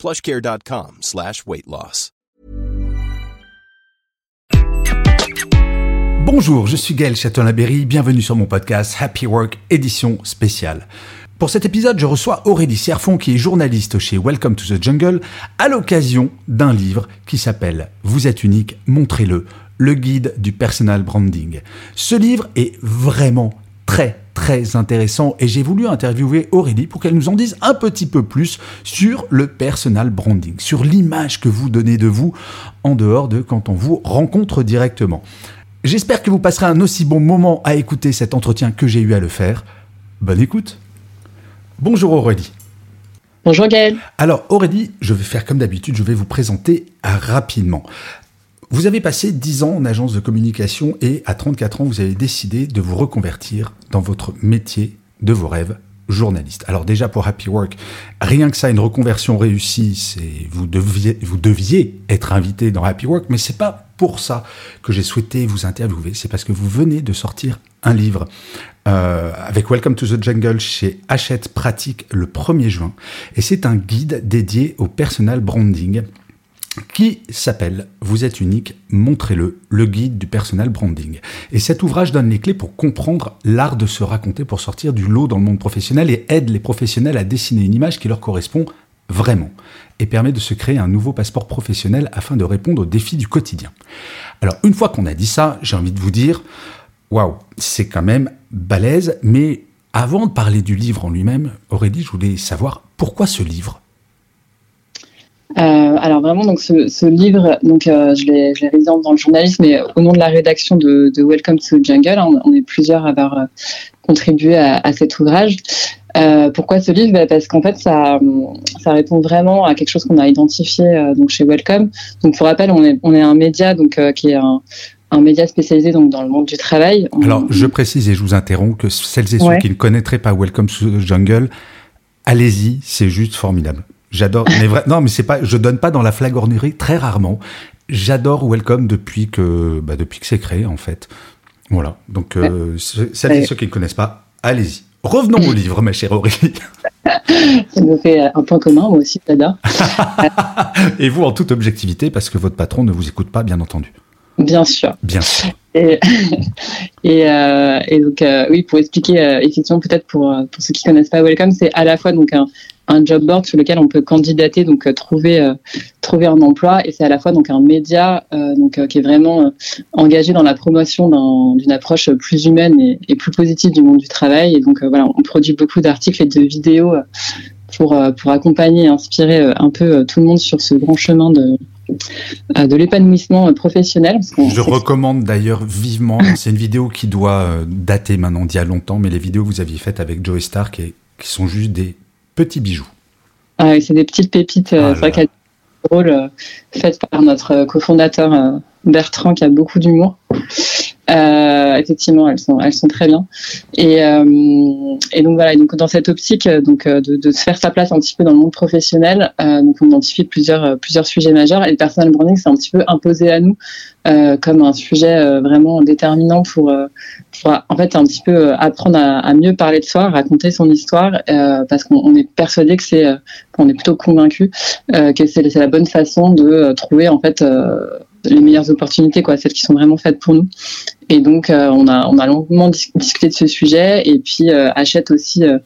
plushcare.com slash. Bonjour, je suis Gaël Châtelain-Berry, bienvenue sur mon podcast Happy Work édition spéciale. Pour cet épisode, je reçois Aurélie Serfon, qui est journaliste chez Welcome to the Jungle, à l'occasion d'un livre qui s'appelle Vous êtes unique, montrez-le, le guide du personal branding. Ce livre est vraiment très très intéressant et j'ai voulu interviewer Aurélie pour qu'elle nous en dise un petit peu plus sur le personal branding, sur l'image que vous donnez de vous en dehors de quand on vous rencontre directement. J'espère que vous passerez un aussi bon moment à écouter cet entretien que j'ai eu à le faire. Bonne écoute. Bonjour Aurélie. Bonjour Gaël. Alors Aurélie, je vais faire comme d'habitude, je vais vous présenter rapidement. Vous avez passé 10 ans en agence de communication et à 34 ans, vous avez décidé de vous reconvertir dans votre métier de vos rêves, journaliste. Alors déjà pour Happy Work, rien que ça, une reconversion réussie, c'est vous deviez, vous deviez être invité dans Happy Work, mais c'est pas pour ça que j'ai souhaité vous interviewer, c'est parce que vous venez de sortir un livre euh, avec Welcome to the Jungle chez Hachette Pratique le 1er juin, et c'est un guide dédié au personal branding qui s'appelle Vous êtes unique, montrez-le, le guide du personal branding. Et cet ouvrage donne les clés pour comprendre l'art de se raconter pour sortir du lot dans le monde professionnel et aide les professionnels à dessiner une image qui leur correspond vraiment et permet de se créer un nouveau passeport professionnel afin de répondre aux défis du quotidien. Alors une fois qu'on a dit ça, j'ai envie de vous dire, waouh, c'est quand même balèze, mais avant de parler du livre en lui-même, Aurélie, je voulais savoir pourquoi ce livre? Euh, alors vraiment, donc ce, ce livre, donc euh, je l'ai réalisé dans le journalisme, mais au nom de la rédaction de, de Welcome to the Jungle, on, on est plusieurs à avoir euh, contribué à, à, cet ouvrage. Euh, pourquoi ce livre? Bah, Parce qu'en fait, ça, ça répond vraiment à quelque chose qu'on a identifié donc chez Welcome. Donc pour rappel, on est, on est un média donc qui est un, un média spécialisé donc dans le monde du travail. On... Alors je précise et je vous interromps que celles et ceux ouais. qui ne connaîtraient pas Welcome to the Jungle, allez-y, c'est juste formidable. J'adore. Mais vrai, non, mais c'est pas. Je donne pas dans la flagornerie très rarement. J'adore Welcome depuis que bah, depuis que c'est créé en fait. Voilà. Donc euh, celles et ceux qui ne connaissent pas, allez-y. Revenons au livre, ma chère Aurélie. Ça me fait un point commun, moi aussi, j'adore. et vous, en toute objectivité, parce que votre patron ne vous écoute pas, bien entendu. Bien sûr. Bien sûr. Et, et, euh, et donc, euh, oui, pour expliquer, euh, effectivement, peut-être pour, pour ceux qui connaissent pas Welcome, c'est à la fois donc un, un job board sur lequel on peut candidater, donc euh, trouver euh, trouver un emploi, et c'est à la fois donc un média euh, donc qui est vraiment engagé dans la promotion d'une approche plus humaine et, et, plus positive du monde du travail. Et donc voilà, on produit beaucoup d'articles et de vidéos pour pour accompagner et inspirer un peu tout le monde sur ce grand chemin de de l'épanouissement professionnel. Je recommande d'ailleurs vivement, c'est une vidéo qui doit dater maintenant d'il y a longtemps, mais les vidéos que vous aviez faites avec Joey Stark et qui sont juste des petits bijoux. Ah, c'est des petites pépites, euh, ah vrai drôles, euh, faites par notre cofondateur euh, Bertrand qui a beaucoup d'humour. Euh, effectivement, elles sont, elles sont très bien. Et, euh, et donc voilà, donc dans cette optique, donc de, de, se faire sa place un petit peu dans le monde professionnel, euh, donc on identifie plusieurs, plusieurs sujets majeurs. Et le personal branding, c'est un petit peu imposé à nous euh, comme un sujet vraiment déterminant pour, pour, en fait, un petit peu apprendre à, à, mieux parler de soi, raconter son histoire, parce qu'on est persuadé que c'est, on est plutôt convaincu que c'est la bonne façon de trouver en fait les meilleures opportunités, quoi, celles qui sont vraiment faites pour nous. Et donc, euh, on, a, on a longuement dis discuté de ce sujet. Et puis, euh, Hachette aussi, euh,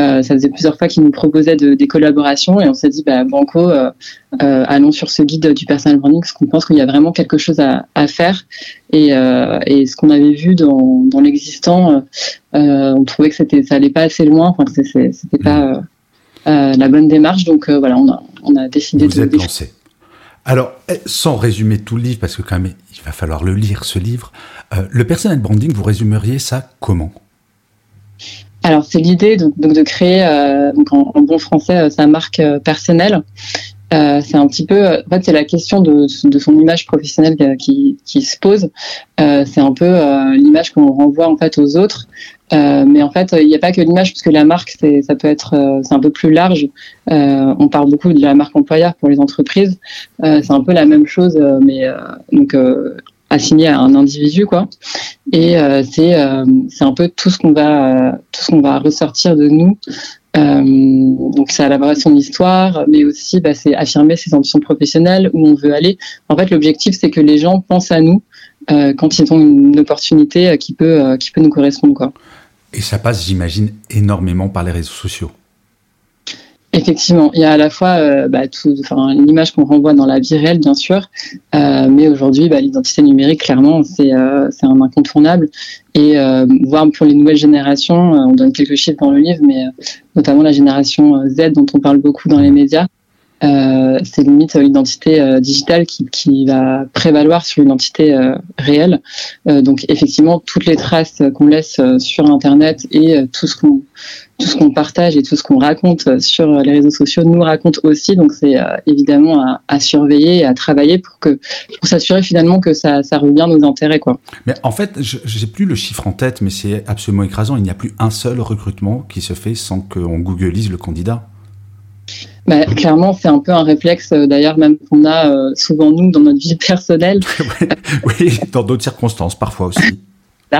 euh, ça faisait plusieurs fois qu'ils nous proposaient de, des collaborations. Et on s'est dit, bah, Banco, allons sur ce guide du personal branding, parce qu'on pense qu'il y a vraiment quelque chose à, à faire. Et, et ce qu'on avait vu dans, dans l'existant, on trouvait que c'était, ça allait pas assez loin. Enfin, c'était pas la bonne démarche. Donc, voilà, on a, on a décidé Vous de. Êtes lancé. Alors, eh, sans résumer tout le livre, parce que quand même, il va falloir le lire, ce livre, euh, le personal branding, vous résumeriez ça comment? Alors, c'est l'idée donc, de créer, euh, en, bon français, euh, sa marque personnelle. C'est un petit peu, en fait, c'est la question de, de, son image professionnelle qui, qui se pose. c'est un peu l'image qu'on renvoie en fait aux autres. mais en fait, il n'y a pas que l'image, parce que la marque, c'est, ça peut être, c'est un peu plus large. on parle beaucoup de la marque employeur pour les entreprises. c'est un peu la même chose, mais donc assigné à un individu quoi et euh, c'est euh, c'est un peu tout ce qu'on va tout ce qu'on va ressortir de nous euh, donc c'est à la son histoire mais aussi bah, c'est affirmer ses ambitions professionnelles où on veut aller. En fait l'objectif c'est que les gens pensent à nous quand ils ont une opportunité qui peut qui peut nous correspondre quoi. Et ça passe j'imagine énormément par les réseaux sociaux Effectivement, il y a à la fois euh, bah, l'image qu'on renvoie dans la vie réelle, bien sûr, euh, mais aujourd'hui, bah, l'identité numérique, clairement, c'est euh, un incontournable. Et euh, voir pour les nouvelles générations, on donne quelques chiffres dans le livre, mais notamment la génération Z dont on parle beaucoup dans les médias, euh, c'est limite l'identité euh, digitale qui, qui, va prévaloir sur l'identité euh, réelle. donc effectivement, toutes les traces qu'on laisse sur Internet et tout ce qu'on tout ce qu'on partage et tout ce qu'on raconte sur les réseaux sociaux nous raconte aussi. Donc c'est évidemment à, à, surveiller et à travailler pour que pour s'assurer finalement que ça, ça revient nos intérêts quoi. Mais en fait, je n'ai plus le chiffre en tête, mais c'est absolument écrasant. Il n'y a plus un seul recrutement qui se fait sans qu'on googleise le candidat. Bah, clairement, c'est un peu un réflexe, euh, d'ailleurs, même qu'on a euh, souvent nous dans notre vie personnelle. oui, dans d'autres circonstances, parfois aussi. Euh,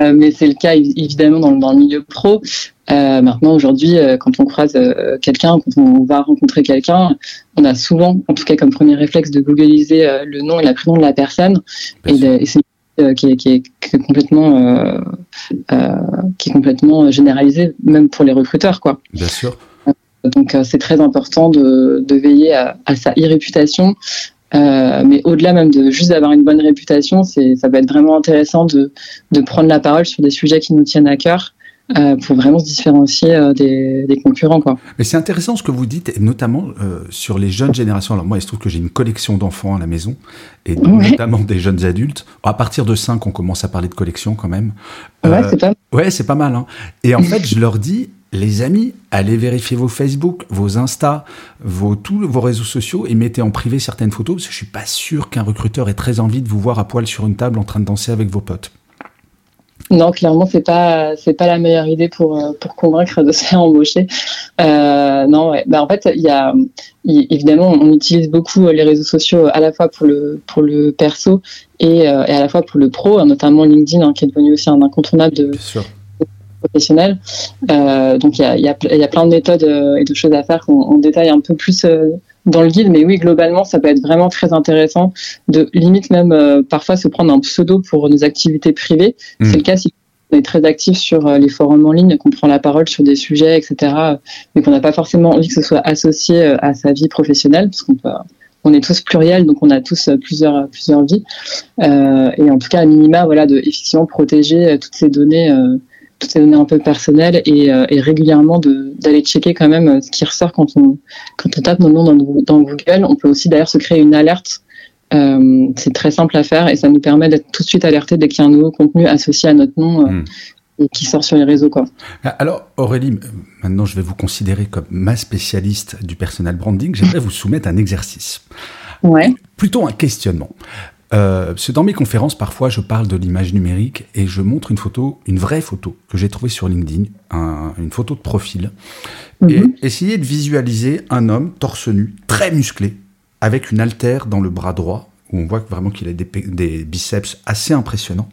mais c'est le cas évidemment dans, dans, le milieu pro. maintenant, aujourd'hui, quand on croise quelqu'un, quand on va rencontrer quelqu'un, on a souvent, en tout cas comme premier réflexe, de googliser le nom et la prénom de la personne. et, c'est qui est, qui, est, complètement qui est complètement généralisé même pour les recruteurs quoi. Bien sûr. Donc euh, c'est très important de, de veiller à, à, sa e-réputation. Euh, mais au-delà même de juste d'avoir une bonne réputation, c'est ça peut être vraiment intéressant de, de prendre la parole sur des sujets qui nous tiennent à cœur. Euh, pour vraiment se différencier euh, des, des, concurrents. Quoi. Mais c'est intéressant ce que vous dites, notamment euh, sur les jeunes générations. Alors moi, il se trouve que j'ai une collection d'enfants à la maison, et notamment des jeunes adultes. À partir de 5, on commence à parler de collection quand même. Ouais, c'est pas, ouais, c'est pas mal. Hein. Et en fait, je leur dis, les amis, allez vérifier vos Facebook, vos Insta, vos, tous vos réseaux sociaux et mettez en privé certaines photos parce que je suis pas sûr qu'un recruteur ait très envie de vous voir à poil sur une table en train de danser avec vos potes. Non, clairement, c'est pas c'est pas la meilleure idée pour euh, pour convaincre de se faire embaucher. Euh, non, ouais. bah, en fait, il y a évidemment, on utilise beaucoup les réseaux sociaux à la fois pour le pour le perso et, euh, et à la fois pour le pro, hein, notamment LinkedIn, hein, qui est devenu aussi un incontournable de, professionnel. Euh, donc il y a, y, a, y a, plein de méthodes euh, et de choses à faire qu'on détaille un peu plus euh, dans le guide, mais oui, globalement, ça peut être vraiment très intéressant de limite même parfois se prendre un pseudo pour nos activités privées. Mmh. C'est le cas si on est très actif sur les forums en ligne, qu'on prend la parole sur des sujets, etc., mais qu'on n'a pas forcément envie que ce soit associé à sa vie professionnelle, parce qu'on peut on est tous pluriels, donc on a tous plusieurs plusieurs vies. Euh, et en tout cas, à minima, voilà, de effectivement protéger toutes ces données euh, toutes ces données un peu personnelles et, euh, et régulièrement d'aller checker quand même euh, ce qui ressort quand on, quand on tape nos noms dans, dans Google. On peut aussi d'ailleurs se créer une alerte. Euh, c'est très simple à faire et ça nous permet d'être tout de suite alerté dès qu'il y a un nouveau contenu associé à notre nom. Et qui sort sur les réseaux. Quoi. Alors Aurélie, maintenant je vais vous considérer comme ma spécialiste du personal branding. J'aimerais vous soumettre un exercice. Ouais. Plutôt un questionnement. Euh, dans mes conférences, parfois, je parle de l'image numérique et je montre une photo, une vraie photo que j'ai trouvée sur LinkedIn, une photo de profil, et mhm. essayer de visualiser un homme torse nu, très musclé, avec une altère dans le bras droit, où on voit vraiment qu'il a des, biceps assez impressionnants.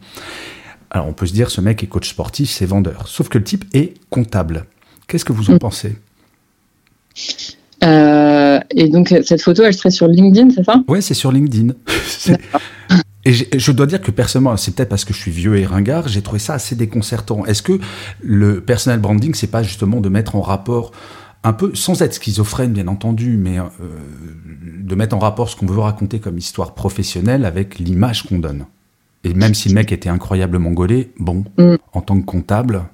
Alors, on peut se dire, ce mec est coach sportif, c'est vendeur. Sauf que le type est comptable. Qu'est-ce que vous en mhm. pensez? Euh, et donc, cette photo, elle serait sur LinkedIn, c'est ça? Oui, c'est sur LinkedIn. et je dois dire que personnellement, c'est peut-être parce que je suis vieux et ringard, j'ai trouvé ça assez déconcertant. Est-ce que le personal branding, c'est pas justement de mettre en rapport un peu, sans être schizophrène bien entendu, mais euh, de mettre en rapport ce qu'on veut raconter comme histoire professionnelle avec l'image qu'on donne? Et même si le mec était incroyablement gaulé, bon, mm. en tant que comptable,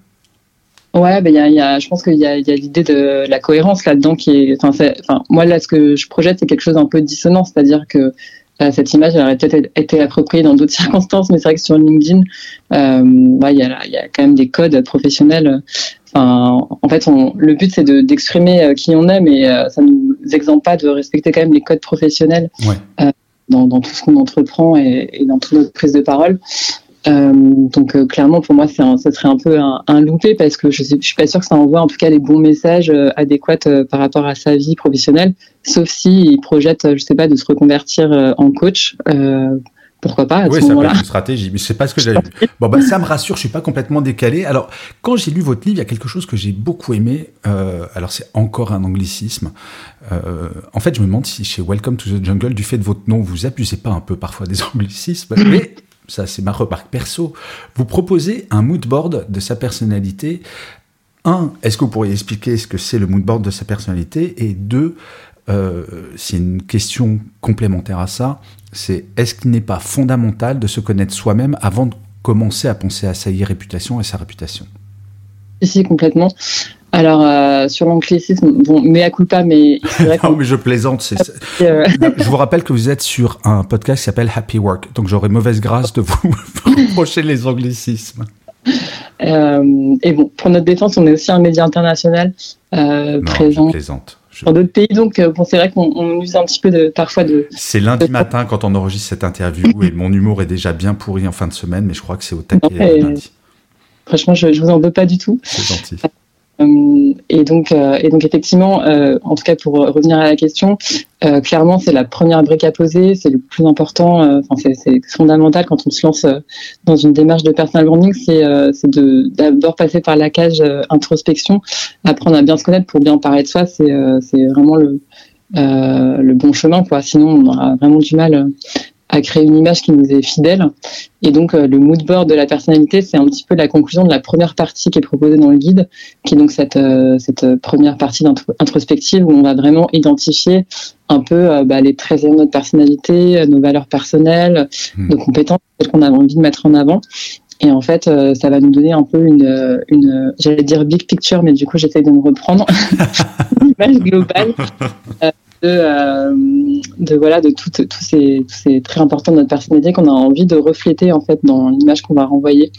Ouais, ben y a, je pense qu'il y a, y a l'idée de la cohérence là-dedans qui est, enfin, moi là, ce que je projette, c'est quelque chose d'un peu dissonant, c'est-à-dire que cette image elle aurait peut-être été appropriée dans d'autres circonstances, mais c'est vrai que sur LinkedIn, euh, il y, a, y, a, quand même des codes professionnels. en fait, le but c'est d'exprimer qui on est, mais ça ne nous exempte pas de respecter quand même les codes professionnels dans, tout ce qu'on entreprend et, et, dans toute notre prise de parole. Euh, donc euh, clairement pour moi ça serait un peu un, un loupé parce que je, ne suis pas sûre que ça envoie en tout cas les bons messages euh, adéquats par rapport à sa vie professionnelle, sauf si il projette, je sais pas, de se reconvertir en coach. pourquoi pas à Oui, ça peut être une stratégie, mais je sais pas ce que j'avais vu. Bon, bah, ça me rassure, je suis pas complètement décalé. Alors, quand j'ai lu votre livre, il y a quelque chose que j'ai beaucoup aimé. alors, c'est encore un anglicisme. en fait, je me demande si chez Welcome to the Jungle, du fait de votre nom, vous abusez pas un peu parfois des anglicismes. mais ça c'est ma remarque perso, vous proposez un mood board de sa personnalité. Un, est-ce que vous pourriez expliquer ce que c'est le mood board de sa personnalité? Et deux, euh, c'est une question complémentaire à ça, c'est est-ce qu'il n'est pas fondamental de se connaître soi-même avant de commencer à penser à sa réputation et sa réputation? Si, complètement. Alors, euh, sur l'anglicisme, bon, mais à culpa, mais non, mais je plaisante. Euh, je vous rappelle que vous êtes sur un podcast qui s'appelle Happy Work, donc j'aurais mauvaise grâce de vous reprocher les anglicismes. Euh, et bon, pour notre défense, on est aussi un média international non, présent. Dans d'autres pays, donc bon, c'est vrai qu'on use un petit peu de, parfois de. C'est lundi matin quand on enregistre cette interview et mon humour est déjà bien pourri en fin de semaine, mais je crois que c'est au taquet lundi. Franchement, je, je vous en veux pas du tout. C'est gentil. Euh, et donc, euh, et donc effectivement, euh, en tout cas pour revenir à la question, clairement c'est la première brique à poser, c'est le plus important, enfin c'est fondamental quand on se lance dans une démarche de personal branding, c'est de d'abord passer par la cage introspection, apprendre à bien se connaître pour bien parler de soi, c'est c'est vraiment le le bon chemin quoi. Sinon on aura vraiment du mal à créer une image qui nous est fidèle. Et donc, euh, le mood board de la personnalité, c'est un petit peu la conclusion de la première partie qui est proposée dans le guide, qui est donc cette, euh, cette première partie introspective où on va vraiment identifier un peu euh, bah, les traits de notre personnalité, nos valeurs personnelles, hmm. nos compétences, ce qu'on a envie de mettre en avant. Et en fait, ça va nous donner un peu une, une j'allais dire big picture, mais du coup, j'essaie de me reprendre, une image globale de, euh, de voilà de tous ces, ces traits importants de notre personnalité qu'on a envie de refléter en fait dans l'image qu'on va renvoyer.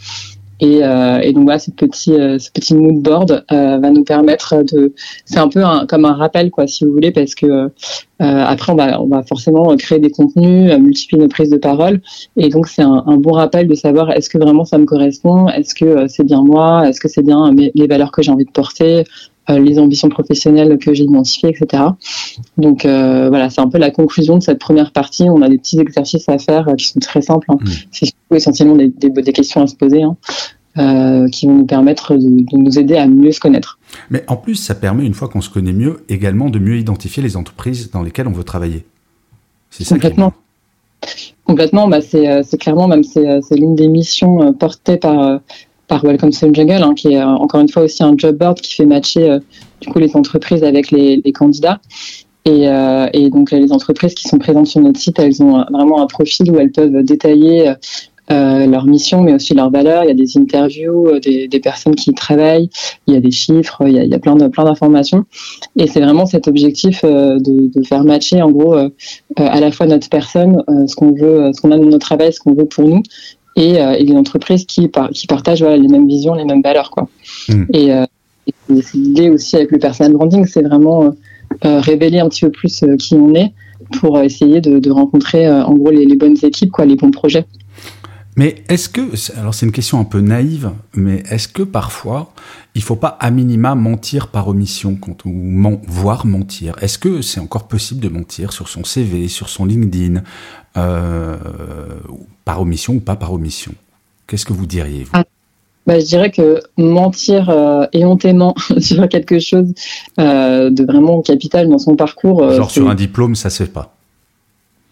Et, euh, et, donc voilà, ce petit, euh, ce petit mood board euh, va nous permettre de. C'est un peu comme un rappel, quoi, si vous voulez, parce que euh, après on va, forcément créer des contenus, multiplier nos prises de parole, et donc c'est un, bon rappel de savoir est-ce que vraiment ça me correspond, est-ce que c'est bien moi, est-ce que c'est bien les valeurs que j'ai envie de porter, euh, les ambitions professionnelles que j'ai identifiées, etc. Donc euh, voilà, c'est un peu la conclusion de cette première partie. On a des petits exercices à faire euh, qui sont très simples. Hein. Mmh. C'est essentiellement des, des, questions à se poser. Hein. qui vont nous permettre de, nous aider à mieux se connaître. Mais en plus, ça permet, une fois qu'on se connaît mieux, également de mieux identifier les entreprises dans lesquelles on veut travailler. C'est ça Complètement. Complètement, bah c'est clairement, même c'est l'une des missions portées par par Welcome to Jungle, hein, qui est euh, encore une fois aussi un job board qui fait matcher euh, du coup les entreprises avec les, candidats. Et, euh, et, donc les entreprises qui sont présentes sur notre site, elles ont vraiment un profil où elles peuvent détailler leur mission, mais aussi leurs valeurs. Il y a des interviews des, personnes qui y travaillent, il y a des chiffres, il y a, il y a plein de plein d'informations. Et c'est vraiment cet objectif de, de, faire matcher en gros à la fois notre personne, ce qu'on veut, ce qu'on a dans notre travail, ce qu'on veut pour nous, et, euh, et les entreprises qui, qui partagent voilà, les mêmes visions, les mêmes valeurs. Quoi. Hmm. Et, euh, l'idée aussi avec le personal branding, c'est vraiment euh, révéler un petit peu plus qui on est pour essayer de, de rencontrer en gros les, les, bonnes équipes, quoi, les bons projets. Mais est-ce que, alors c'est une question un peu naïve, mais est-ce que parfois il faut pas à minima mentir par omission quand ou men, voire mentir? Est-ce que c'est encore possible de mentir sur son CV, sur son LinkedIn, euh, par omission ou pas par omission? Qu'est-ce que vous diriez vous? Ah, bah, Je dirais que mentir euh, éhontément sur quelque chose euh, de vraiment capital dans son parcours. Euh, Genre sur un diplôme, ça se fait pas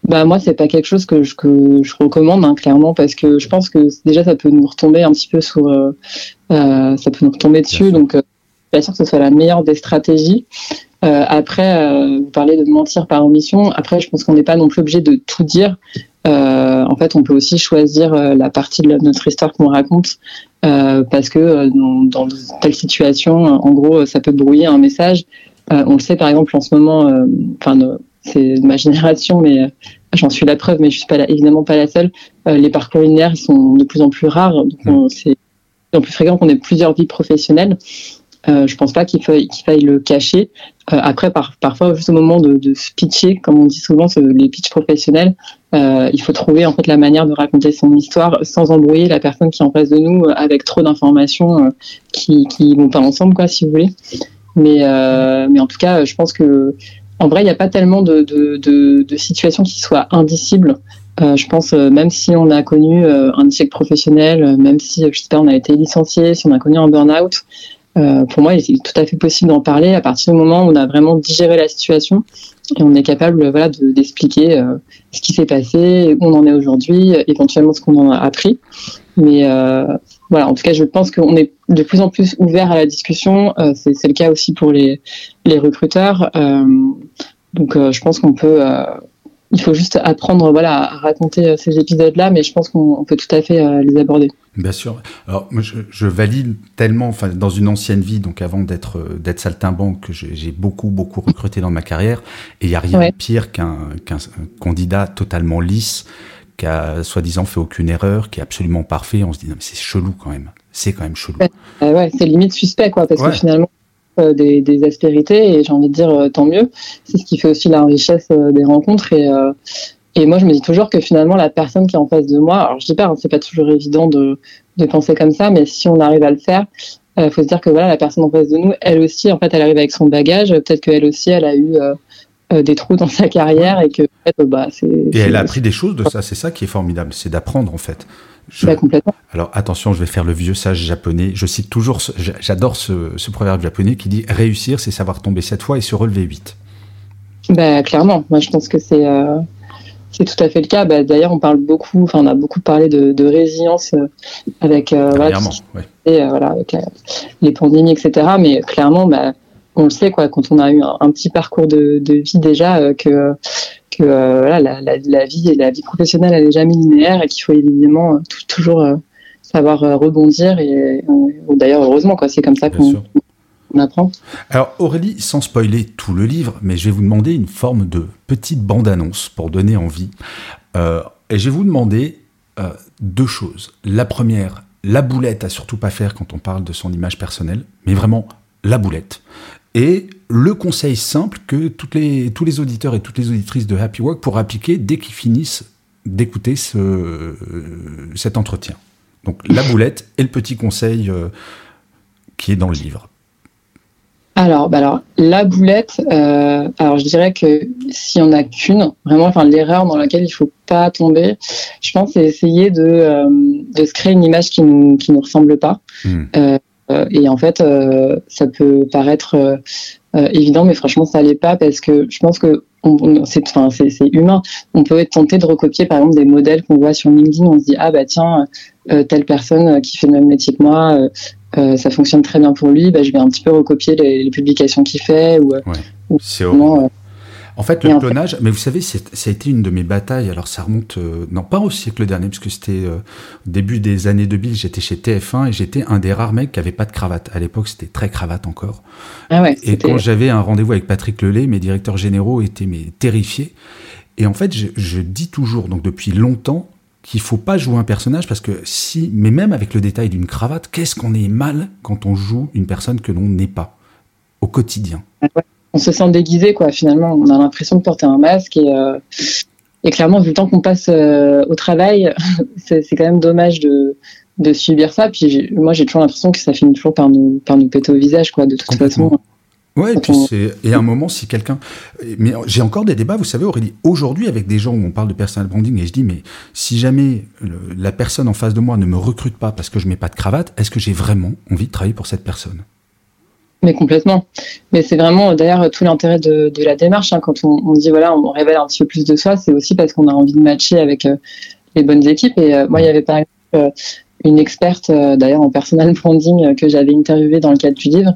bah moi c'est pas quelque chose que je, que je recommande hein, clairement parce que je pense que déjà ça peut nous retomber un petit peu sur euh, euh, ça peut nous retomber dessus donc euh, je suis pas sûr que ce soit la meilleure des stratégies. Euh, après vous parlez de mentir par omission. Après je pense qu'on n'est pas non plus obligé de tout dire. En fait on peut aussi choisir la partie de notre histoire qu'on raconte parce que dans, telle situation en gros ça peut brouiller un message. On le sait par exemple en ce moment enfin c'est ma génération, mais j'en suis la preuve, mais je suis pas évidemment pas la seule. Euh, les parcours linéaires sont de plus en plus rares, donc c'est de plus en plus fréquent qu'on ait plusieurs vies professionnelles. je pense pas qu'il faille, qu'il faille le cacher. après, parfois, juste au moment de, de se pitcher, comme on dit souvent, les pitchs professionnels, il faut trouver en fait la manière de raconter son histoire sans embrouiller la personne qui est en face de nous avec trop d'informations qui qui vont pas ensemble, quoi, si vous voulez. Mais mais en tout cas, je pense que en vrai, il n'y a pas tellement de, de, de, de, situations qui soient indicibles. Euh, je pense, euh, même si on a connu euh, un échec professionnel, même si, je sais pas, on a été licencié, si on a connu un burn-out, pour moi, il est tout à fait possible d'en parler à partir du moment où on a vraiment digéré la situation et on est capable voilà, d'expliquer ce qui s'est passé, où on en est aujourd'hui, éventuellement ce qu'on en a appris. Mais voilà, en tout cas, je pense qu'on est de plus en plus ouvert à la discussion. Euh, c'est le cas aussi pour les, les recruteurs. Euh, donc, euh, je pense qu'on peut. il faut juste apprendre voilà, à raconter ces épisodes-là, mais je pense qu'on peut tout à fait les aborder. Bien sûr. Alors, moi, je, valide tellement, enfin, dans une ancienne vie, donc avant d'être d'être saltimbanque, j'ai beaucoup, beaucoup recruté dans ma carrière, et il n'y a rien de pire qu'un candidat totalement lisse qui a soi-disant fait aucune erreur, qui est absolument parfait, on se dit non mais c'est chelou quand même, c'est quand même chelou. Ouais, c'est limite suspect quoi, parce que finalement euh, des, des, aspérités et j'ai envie de dire euh, tant mieux. C'est ce qui fait aussi la richesse euh, des rencontres et et moi je me dis toujours que finalement la personne qui est en face de moi, alors je dis pas, hein, c'est pas toujours évident de de penser comme ça, mais si on arrive à le faire, il faut se dire que voilà la personne en face de nous, elle aussi en fait elle arrive avec son bagage, peut-être qu'elle aussi elle a eu euh, des trous dans sa carrière et que bah, c'est. Et elle a appris des choses de ça, c'est ça qui est formidable, c'est d'apprendre en fait. Bah, complètement. Alors attention, je vais faire le vieux sage japonais. Je cite toujours, j'adore ce, ce, proverbe japonais qui dit réussir, c'est savoir tomber sept fois et se relever huit. Bah, clairement, moi je pense que c'est euh, c'est tout à fait le cas. Bah, D'ailleurs, on parle beaucoup, enfin on a beaucoup parlé de, de résilience euh, avec, voilà, et, voilà, avec les pandémies, etc. Mais clairement, bah, on le sait quoi, quand on a eu un, petit parcours de, vie déjà, euh, que, que euh, voilà, la, vie et la vie professionnelle elle est jamais linéaire et qu'il faut évidemment euh, toujours savoir rebondir et d'ailleurs heureusement quoi, c'est comme ça qu'on apprend. Alors Aurélie, sans spoiler tout le livre, mais je vais vous demander une forme de petite bande-annonce pour donner envie. et je vais vous demander deux choses. La première, la boulette à surtout pas faire quand on parle de son image personnelle, mais vraiment la boulette. Et le conseil simple que toutes les, tous les auditeurs et toutes les auditrices de Happy Work pourront appliquer dès qu'ils finissent d'écouter ce, cet entretien. Donc la boulette et le petit conseil euh, qui est dans le livre. Alors, bah alors la boulette, euh, alors je dirais que si on n'a qu'une, vraiment, enfin l'erreur dans laquelle il faut pas tomber, je pense, c'est essayer de, euh, de se créer une image qui nous qui nous ressemble pas. Hmm. Euh, et en fait, euh, ça peut paraître euh, évident, mais franchement, ça l'est pas parce que je pense que c'est enfin, humain. On peut être tenté de recopier, par exemple, des modèles qu'on voit sur LinkedIn. On se dit, ah bah tiens, telle personne qui fait le même métier que moi, ça fonctionne très bien pour lui, bah, je vais un petit peu recopier les, publications qu'il fait. Ou, ouais. c'est en fait, le clonage, mais vous savez, ça a été une de mes batailles. Alors, ça remonte, euh, non pas au siècle dernier, puisque c'était euh, au début des années 2000, j'étais chez TF1 et j'étais un des rares mecs qui avait pas de cravate. À l'époque, c'était très cravate encore. Ah ouais, et quand j'avais un rendez-vous avec Patrick Lelay, mes directeurs généraux étaient mais, terrifiés. Et en fait, je, je dis toujours, donc depuis longtemps, qu'il faut pas jouer un personnage parce que si, mais même avec le détail d'une cravate, qu'est-ce qu'on est mal quand on joue une personne que l'on n'est pas au quotidien. Ah ouais on se sent déguisé, quoi. Finalement, on a l'impression de porter un masque et, euh, et clairement, vu le temps qu'on passe euh, au travail, c'est quand même dommage de, de subir ça. Puis moi, j'ai toujours l'impression que ça finit toujours par nous, par nous péter au visage, quoi. De toute façon. Ouais, et puis c'est et à un moment si quelqu'un mais j'ai encore des débats, vous savez Aurélie, aujourd'hui avec des gens où on parle de personal branding et je dis mais si jamais la personne en face de moi ne me recrute pas parce que je mets pas de cravate, est-ce que j'ai vraiment envie de travailler pour cette personne? Mais complètement. Mais c'est vraiment d'ailleurs tout l'intérêt de, la démarche. Hein. quand on, dit voilà, on révèle un petit peu plus de soi, c'est aussi parce qu'on a envie de matcher avec euh, les bonnes équipes. Et euh, moi, il y avait par exemple euh, une experte, d'ailleurs en personal branding, que j'avais interviewée dans le cadre du livre,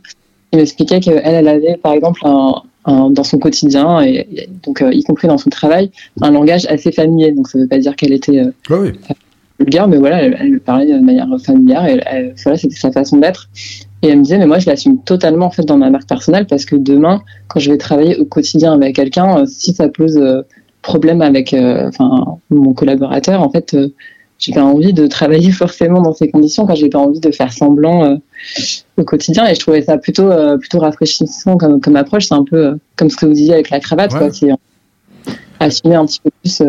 qui m'expliquait qu'elle, elle avait par exemple un, dans son quotidien, et, donc y compris dans son travail, un langage assez familier. Donc ça ne veut pas dire qu'elle était ah oui. vulgaire, mais voilà, elle, elle, parlait de manière familière et voilà, c'était sa façon d'être. Et elle me disait, mais moi, je l'assume totalement en fait dans ma marque personnelle parce que demain, quand je vais travailler au quotidien avec quelqu'un, euh, si ça pose euh, problème avec euh, enfin mon collaborateur, en fait, j'ai pas envie de travailler forcément dans ces conditions, quand j'ai pas envie de faire semblant au quotidien. Et je trouvais ça plutôt, plutôt rafraîchissant comme, comme approche. C'est un peu comme ce que vous disiez avec la cravate, quoi. C'est assumer un petit peu plus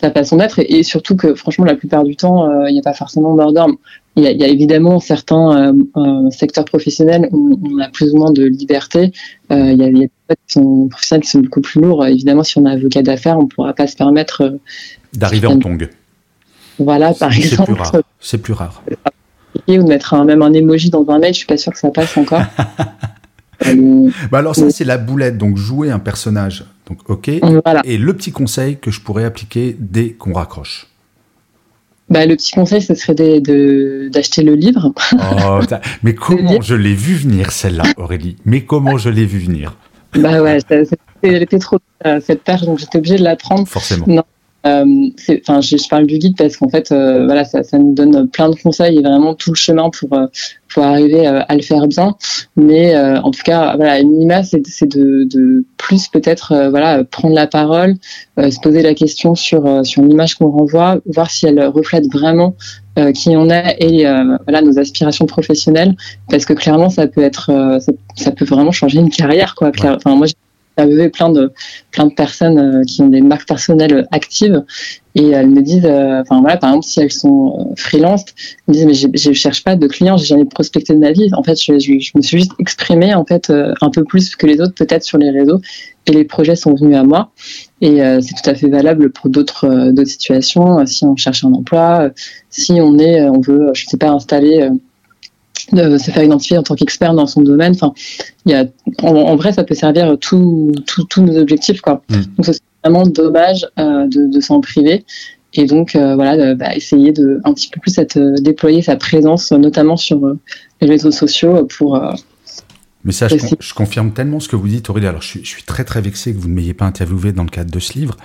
sa façon d'être et, surtout que franchement la plupart du temps il n'y a pas forcément d'ordre il, il y, a, évidemment certains euh, euh, secteurs professionnels où on a plus ou moins de liberté. Il y a, des sont professionnels qui sont beaucoup plus lourds. Évidemment si on a avocat d'affaires on ne pourra pas se permettre d'arriver en tongue voilà par exemple. c'est plus rare. Ou de mettre un, même un emoji dans un mail je suis pas sûr que ça passe encore. Bah alors ça c'est la boulette. Donc jouer un personnage. Donc, ok. Et le petit conseil que je pourrais appliquer dès qu'on raccroche bah, le petit conseil, ce serait d'acheter le livre. Oh, mais comment je l'ai vu venir, celle-là, Aurélie? Mais comment je l'ai vu venir? Bah ouais, elle était trop euh, cette page, donc j'étais obligée de la prendre. Forcément. Non, enfin, je, parle du guide parce qu'en fait, euh, voilà, ça, ça, nous donne plein de conseils et vraiment tout le chemin pour euh, pour arriver à le faire bien. Mais en tout cas, voilà, image, c'est de, de, plus peut-être, voilà, prendre la parole, se poser la question sur sur l'image qu'on renvoie, voir si elle reflète vraiment qui on est et voilà nos aspirations professionnelles, parce que clairement, ça peut être, ça, ça, peut vraiment changer une carrière, quoi. Enfin, moi, interviewé plein de plein de personnes euh, qui ont des marques personnelles actives et elles me disent, euh, voilà, par exemple si elles sont euh, freelance, elles me disent mais je cherche pas de clients, j'ai jamais prospecté de ma vie. En fait, je, je, me suis juste exprimée en fait un peu plus que les autres peut-être sur les réseaux et les projets sont venus à moi. Et c'est tout à fait valable pour d'autres d'autres situations. Si on cherche un emploi, si on est, on veut, je sais pas, installer de se faire identifier en tant qu'expert dans son domaine. Enfin, il y a, en, vrai, ça peut servir tous nos objectifs. Quoi. Mm. Donc, c'est vraiment dommage euh, de, de s'en priver. Et donc, euh, voilà, bah, essayer de un petit peu plus être, euh, déployer sa présence, notamment sur les réseaux sociaux, pour mais ça, je, confirme tellement ce que vous dites, Aurélie. Alors, je suis, je suis très, très vexé que vous ne m'ayez pas interviewé dans le cadre de ce livre.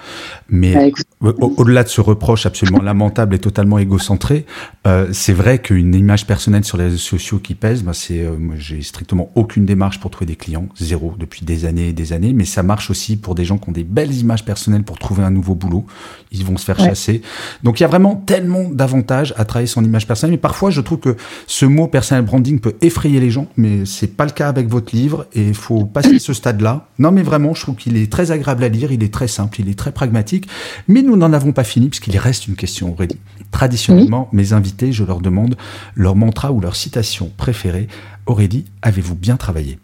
Mais bah, au-delà de ce reproche absolument lamentable et totalement égocentré, euh, c'est vrai qu'une image personnelle sur les réseaux sociaux qui pèse, bah, c'est, euh, j'ai strictement aucune démarche pour trouver des clients, zéro, depuis des années et des années. Mais ça marche aussi pour des gens qui ont des belles images personnelles pour trouver un nouveau boulot. Ils vont se faire chasser. Donc, il y a vraiment tellement d'avantages à travailler son image personnelle. Mais parfois, je trouve que ce mot personnel branding peut effrayer les gens, mais c'est pas le cas avec votre livre et il faut passer ce stade-là. Non, mais vraiment, je trouve qu'il est très agréable à lire, il est très simple, il est très pragmatique. Mais nous n'en avons pas fini puisqu'il reste une question, Aurélie. Traditionnellement, mes invités, je leur demande leur mantra ou leur citation préférée. Aurélie, avez-vous bien travaillé?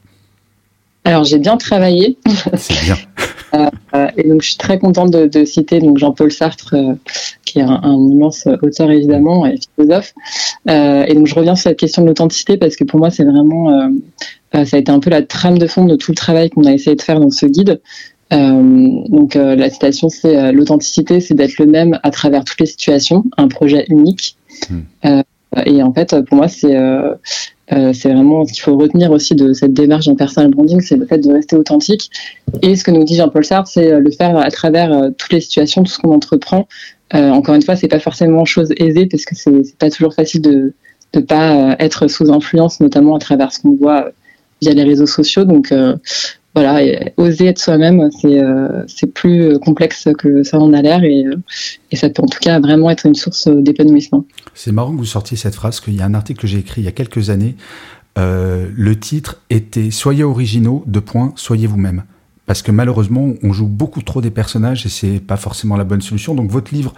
Alors, j'ai bien travaillé. C'est bien. Euh, et donc, je suis très contente de, citer donc Jean-Paul Sartre, euh, qui est un, immense auteur évidemment et philosophe. Euh, et donc, je reviens sur cette question de l'authenticité parce que pour moi, c'est vraiment euh, ça a été un peu la trame de fond de tout le travail qu'on a essayé de faire dans ce guide. Euh, donc euh, la citation, c'est l'authenticité, c'est d'être le même à travers toutes les situations, un projet unique. Hmm. et en fait, pour moi, c'est c'est vraiment ce qu'il faut retenir aussi de cette démarche en personal branding, c'est le fait de rester authentique. Et ce que nous dit Jean-Paul Sartre, c'est le faire à travers toutes les situations, tout ce qu'on entreprend. encore une fois, c'est pas forcément chose aisée parce que c'est pas toujours facile de ne pas être sous influence, notamment à travers ce qu'on voit via les réseaux sociaux. Donc euh, voilà, oser être soi-même, c'est euh, plus complexe que ça en a l'air et, euh, et, ça peut en tout cas vraiment être une source d'épanouissement. C'est marrant que vous sortiez cette phrase, qu'il y a un article que j'ai écrit il y a quelques années. le titre était Soyez originaux, de point, soyez vous-même parce que malheureusement, on joue beaucoup trop des personnages et c'est pas forcément la bonne solution. Donc votre livre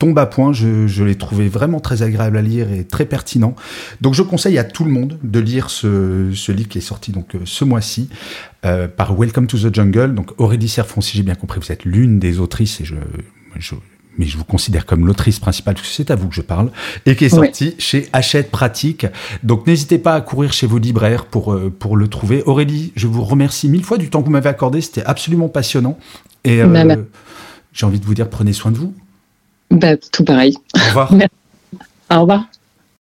tombe à point, je, l'ai trouvé vraiment très agréable à lire et très pertinent. Donc je conseille à tout le monde de lire ce, livre qui est sorti donc euh, ce mois-ci euh, par Welcome to the Jungle. Donc Aurélie Serfon, si j'ai bien compris, vous êtes l'une des autrices et je, mais je vous considère comme l'autrice principale, parce que c'est à vous que je parle, et qui est sorti chez Hachette Pratique. Donc n'hésitez pas à courir chez vos libraires pour, euh, pour le trouver. Aurélie, je vous remercie mille fois du temps que vous m'avez accordé, c'était absolument passionnant. Et euh, bah, j'ai envie de vous dire, prenez soin de vous. Bah, tout pareil. Au revoir. Au revoir.